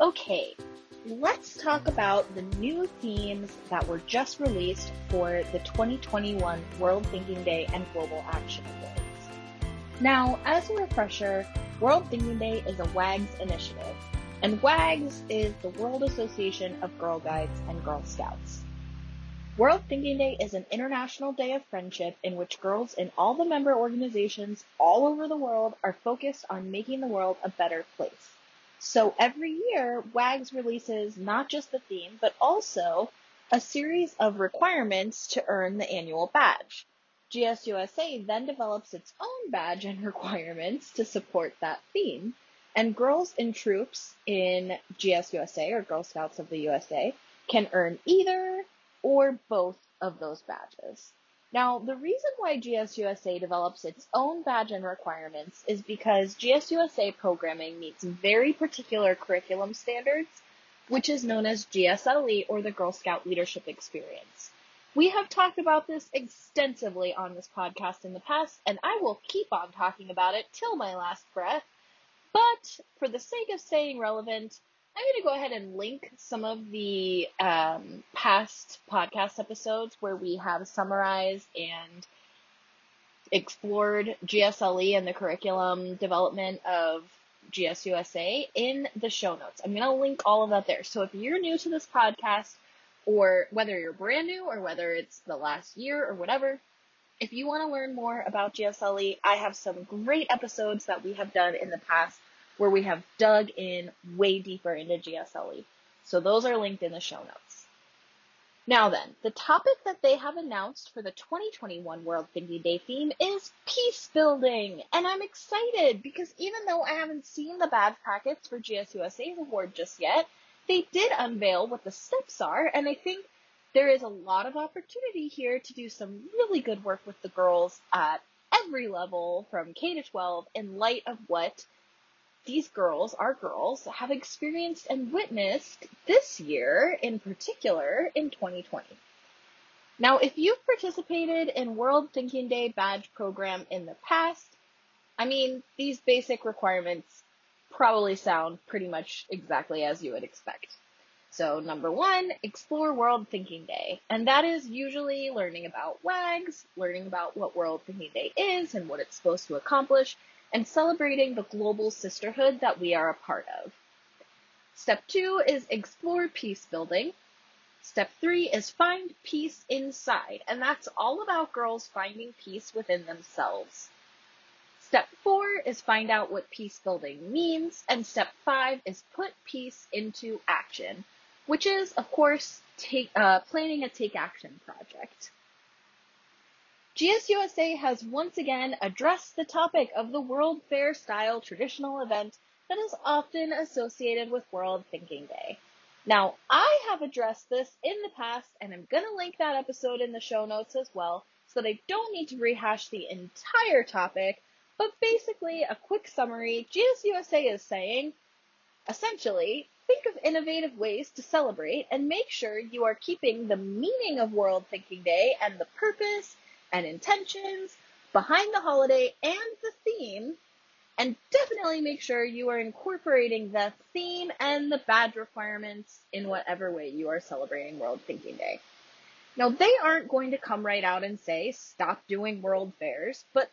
Okay, let's talk about the new themes that were just released for the 2021 World Thinking Day and Global Action Awards. Now, as a refresher, World Thinking Day is a WAGGGS initiative, and WAGGGS is the World Association of Girl Guides and Girl Scouts. World Thinking Day is an international day of friendship in which girls in all the member organizations all over the world are focused on making the world a better place. So every year, WAGGGS releases not just the theme, but also a series of requirements to earn the annual badge. GSUSA then develops its own badge and requirements to support that theme. And girls in troops in GSUSA or Girl Scouts of the USA can earn either or both of those badges. Now, the reason why GSUSA develops its own badge and requirements is because GSUSA programming meets very particular curriculum standards, which is known as GSLE or the Girl Scout Leadership Experience. We have talked about this extensively on this podcast in the past, and I will keep on talking about it till my last breath. But for the sake of staying relevant, I'm going to go ahead and link some of the um, past podcast episodes where we have summarized and explored GSLE and the curriculum development of GSUSA in the show notes. I'm going to link all of that there. So if you're new to this podcast, or whether you're brand new or whether it's the last year or whatever, if you want to learn more about GSLE, I have some great episodes that we have done in the past where we have dug in way deeper into GSLE. So those are linked in the show notes. Now then, the topic that they have announced for the 2021 World Thinking Day theme is peace building. And I'm excited because even though I haven't seen the badge packets for GSUSA's award just yet, they did unveil what the steps are. And I think there is a lot of opportunity here to do some really good work with the girls at every level from K to 12 in light of what these girls, our girls, have experienced and witnessed this year in particular in 2020. Now, if you've participated in World Thinking Day badge program in the past, I mean, these basic requirements probably sound pretty much exactly as you would expect. So, number one, explore World Thinking Day. And that is usually learning about WAGGGS, learning about what World Thinking Day is and what it's supposed to accomplish, and celebrating the global sisterhood that we are a part of. Step two is explore peace building. Step three is find peace inside, and that's all about girls finding peace within themselves. Step four is find out what peace building means, and step five is put peace into action, which is, of course, take, uh, planning a take action project. GSUSA has once again addressed the topic of the World Fair style traditional event that is often associated with World Thinking Day. Now, I have addressed this in the past, and I'm going to link that episode in the show notes as well, so that I don't need to rehash the entire topic, but basically, a quick summary GSUSA is saying, essentially, think of innovative ways to celebrate and make sure you are keeping the meaning of World Thinking Day and the purpose and intentions behind the holiday and the theme. And definitely make sure you are incorporating the theme and the badge requirements in whatever way you are celebrating World Thinking Day. Now, they aren't going to come right out and say, stop doing world fairs, but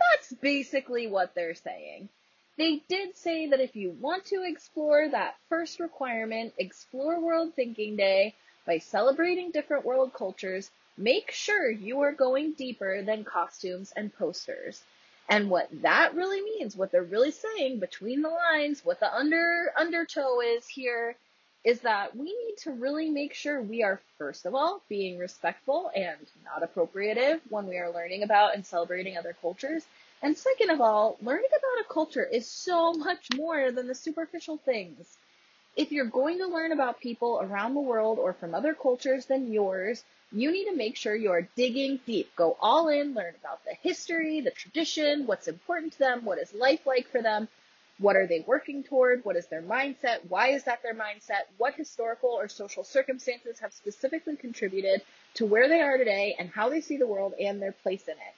that's basically what they're saying. They did say that if you want to explore that first requirement, explore World Thinking Day by celebrating different world cultures, make sure you are going deeper than costumes and posters. And what that really means, what they're really saying between the lines, what the under undertow is here, is that we need to really make sure we are first of all being respectful and not appropriative when we are learning about and celebrating other cultures. And second of all, learning about a culture is so much more than the superficial things. If you're going to learn about people around the world or from other cultures than yours, you need to make sure you are digging deep. Go all in, learn about the history, the tradition, what's important to them, what is life like for them, what are they working toward, what is their mindset, why is that their mindset, what historical or social circumstances have specifically contributed to where they are today and how they see the world and their place in it.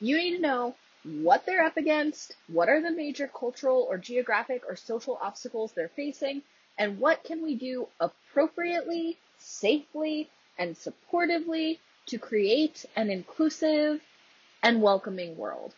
You need to know what they're up against, what are the major cultural or geographic or social obstacles they're facing, and what can we do appropriately, safely, and supportively to create an inclusive and welcoming world.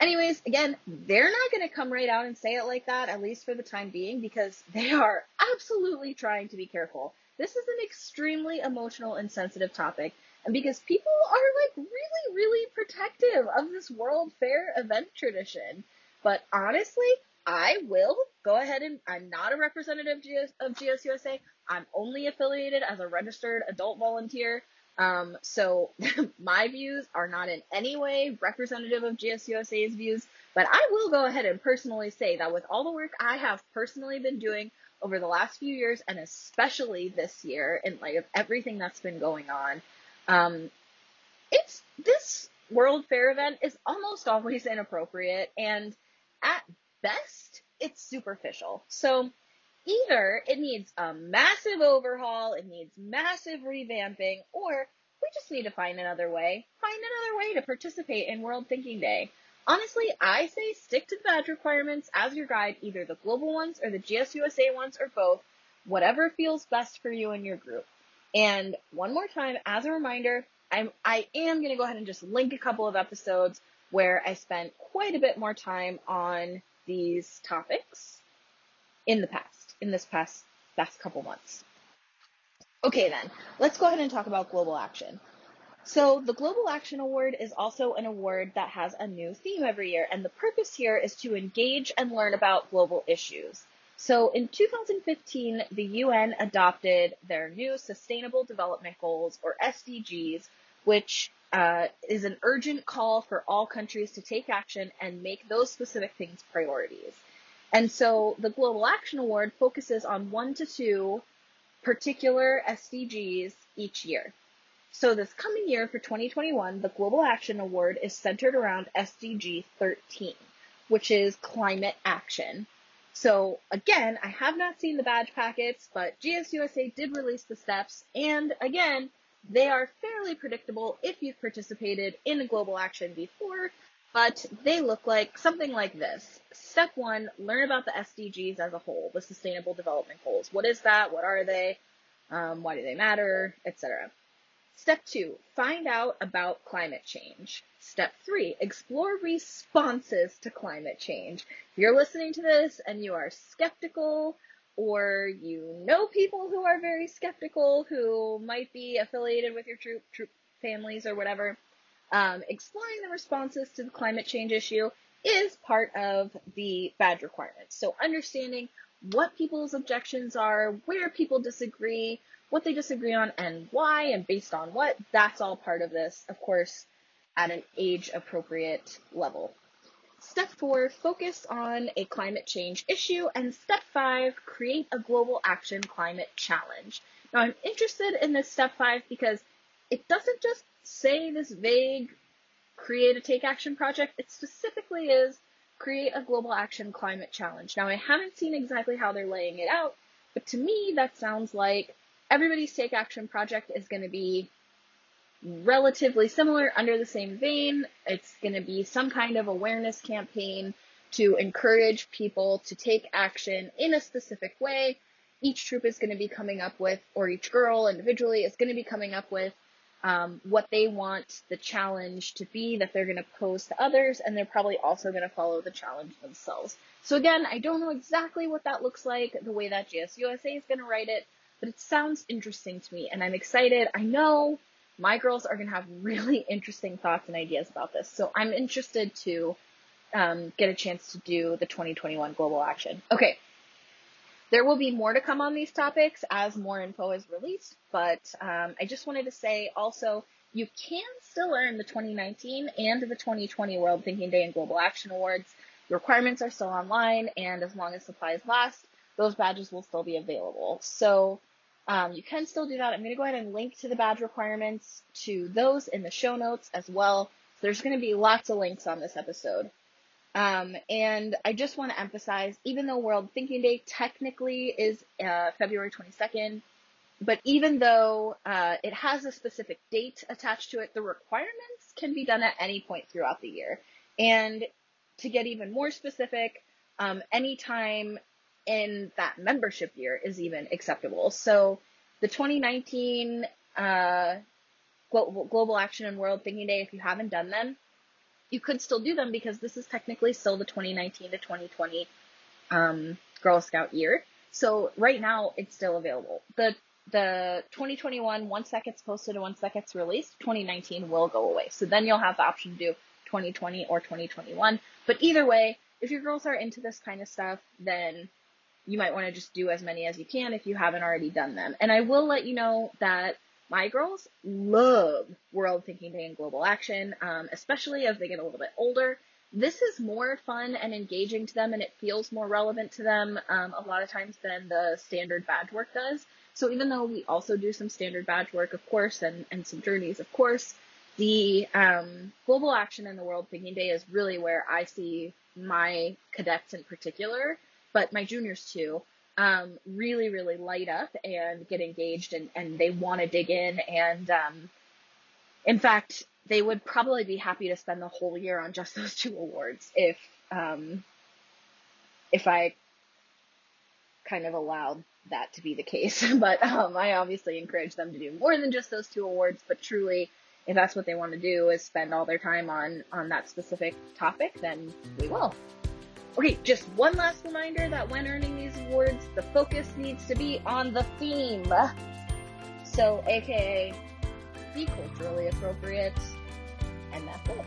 Anyways, again, they're not going to come right out and say it like that, at least for the time being, because they are absolutely trying to be careful. This is an extremely emotional and sensitive topic, and because people are like really, really protective of this World Fair event tradition. But honestly, I will go ahead and I'm not a representative of GSUSA. I'm only affiliated as a registered adult volunteer. Um, so my views are not in any way representative of GSUSA's views, but I will go ahead and personally say that with all the work I have personally been doing over the last few years, and especially this year, in light of everything that's been going on, um, it's this World Fair event is almost always inappropriate, and at best, it's superficial. So either it needs a massive overhaul, it needs massive revamping, or we just need to find another way. Find another way to participate in World Thinking Day. Honestly, I say stick to the badge requirements as your guide, either the global ones or the GSUSA ones or both, whatever feels best for you and your group. And one more time, as a reminder, I'm, I am going to go ahead and just link a couple of episodes where I spent quite a bit more time on these topics in the past, in this past past couple months. Okay then, let's go ahead and talk about global action. So the Global Action Award is also an award that has a new theme every year, and the purpose here is to engage and learn about global issues. So in 2015, the UN adopted their new Sustainable Development Goals, or SDGs, which uh, is an urgent call for all countries to take action and make those specific things priorities. And so the Global Action Award focuses on one to two particular SDGs each year. So this coming year for 2021, the Global Action Award is centered around SDG 13, which is climate action. So again, I have not seen the badge packets, but GSUSA did release the steps, and again, they are fairly predictable if you've participated in a global action before, but they look like something like this. Step one, learn about the SDGs as a whole, the Sustainable Development Goals. What is that? What are they? Um, why do they matter? Etc. Step two, find out about climate change. Step three, explore responses to climate change. If you're listening to this and you are skeptical or you know people who are very skeptical who might be affiliated with your troop, troop families or whatever, um, exploring the responses to the climate change issue is part of the badge requirements. So understanding what people's objections are, where people disagree, what they disagree on, and why, and based on what, that's all part of this, of course, at an age appropriate level. Step four, focus on a climate change issue. And step five, create a global action climate challenge. Now I'm interested in this step five because it doesn't just say this vague create a take action project. It specifically is create a global action climate challenge. Now I haven't seen exactly how they're laying it out, but to me that sounds like everybody's take action project is going to be relatively similar under the same vein. It's going to be some kind of awareness campaign to encourage people to take action in a specific way. Each troop is going to be coming up with, or each girl individually is going to be coming up with um, what they want the challenge to be that they're going to pose to others, and they're probably also going to follow the challenge themselves. So again, I don't know exactly what that looks like, the way that GSUSA is going to write it, but it sounds interesting to me, and I'm excited. I know my girls are going to have really interesting thoughts and ideas about this. So I'm interested to um, get a chance to do the 2021 global action. Okay. There will be more to come on these topics as more info is released, but um, I just wanted to say also you can still earn the 2019 and the 2020 World Thinking Day and Global Action Awards. The requirements are still online, and as long as supplies last, those badges will still be available. So um, you can still do that. I'm going to go ahead and link to the badge requirements to those in the show notes as well. So there's going to be lots of links on this episode. Um, and I just want to emphasize, even though World Thinking Day technically is uh, February 22nd, but even though uh, it has a specific date attached to it, the requirements can be done at any point throughout the year. And to get even more specific, um, anytime in that membership year is even acceptable. So the 2019 uh, Global Action and World Thinking Day, if you haven't done them, you could still do them because this is technically still the 2019 to 2020 um, Girl Scout year. So right now it's still available. The the 2021 once that gets posted and once that gets released, 2019 will go away. So then you'll have the option to do 2020 or 2021. But either way, if your girls are into this kind of stuff, then you might want to just do as many as you can if you haven't already done them. And I will let you know that my girls love World Thinking Day and Global Action, um, especially as they get a little bit older. This is more fun and engaging to them, and it feels more relevant to them um, a lot of times than the standard badge work does. So even though we also do some standard badge work, of course, and, and some journeys, of course, the um, global action and the World Thinking Day is really where I see my cadets in particular, but my juniors too, um, really, really light up and get engaged and, and they want to dig in. And um, in fact, they would probably be happy to spend the whole year on just those two awards if um, if I kind of allowed that to be the case. But um, I obviously encourage them to do more than just those two awards. But truly, if that's what they want to do, is spend all their time on on that specific topic, then we will. Okay, just one last reminder that when earning these awards, the focus needs to be on the theme. So, aka, be culturally appropriate, and that's it.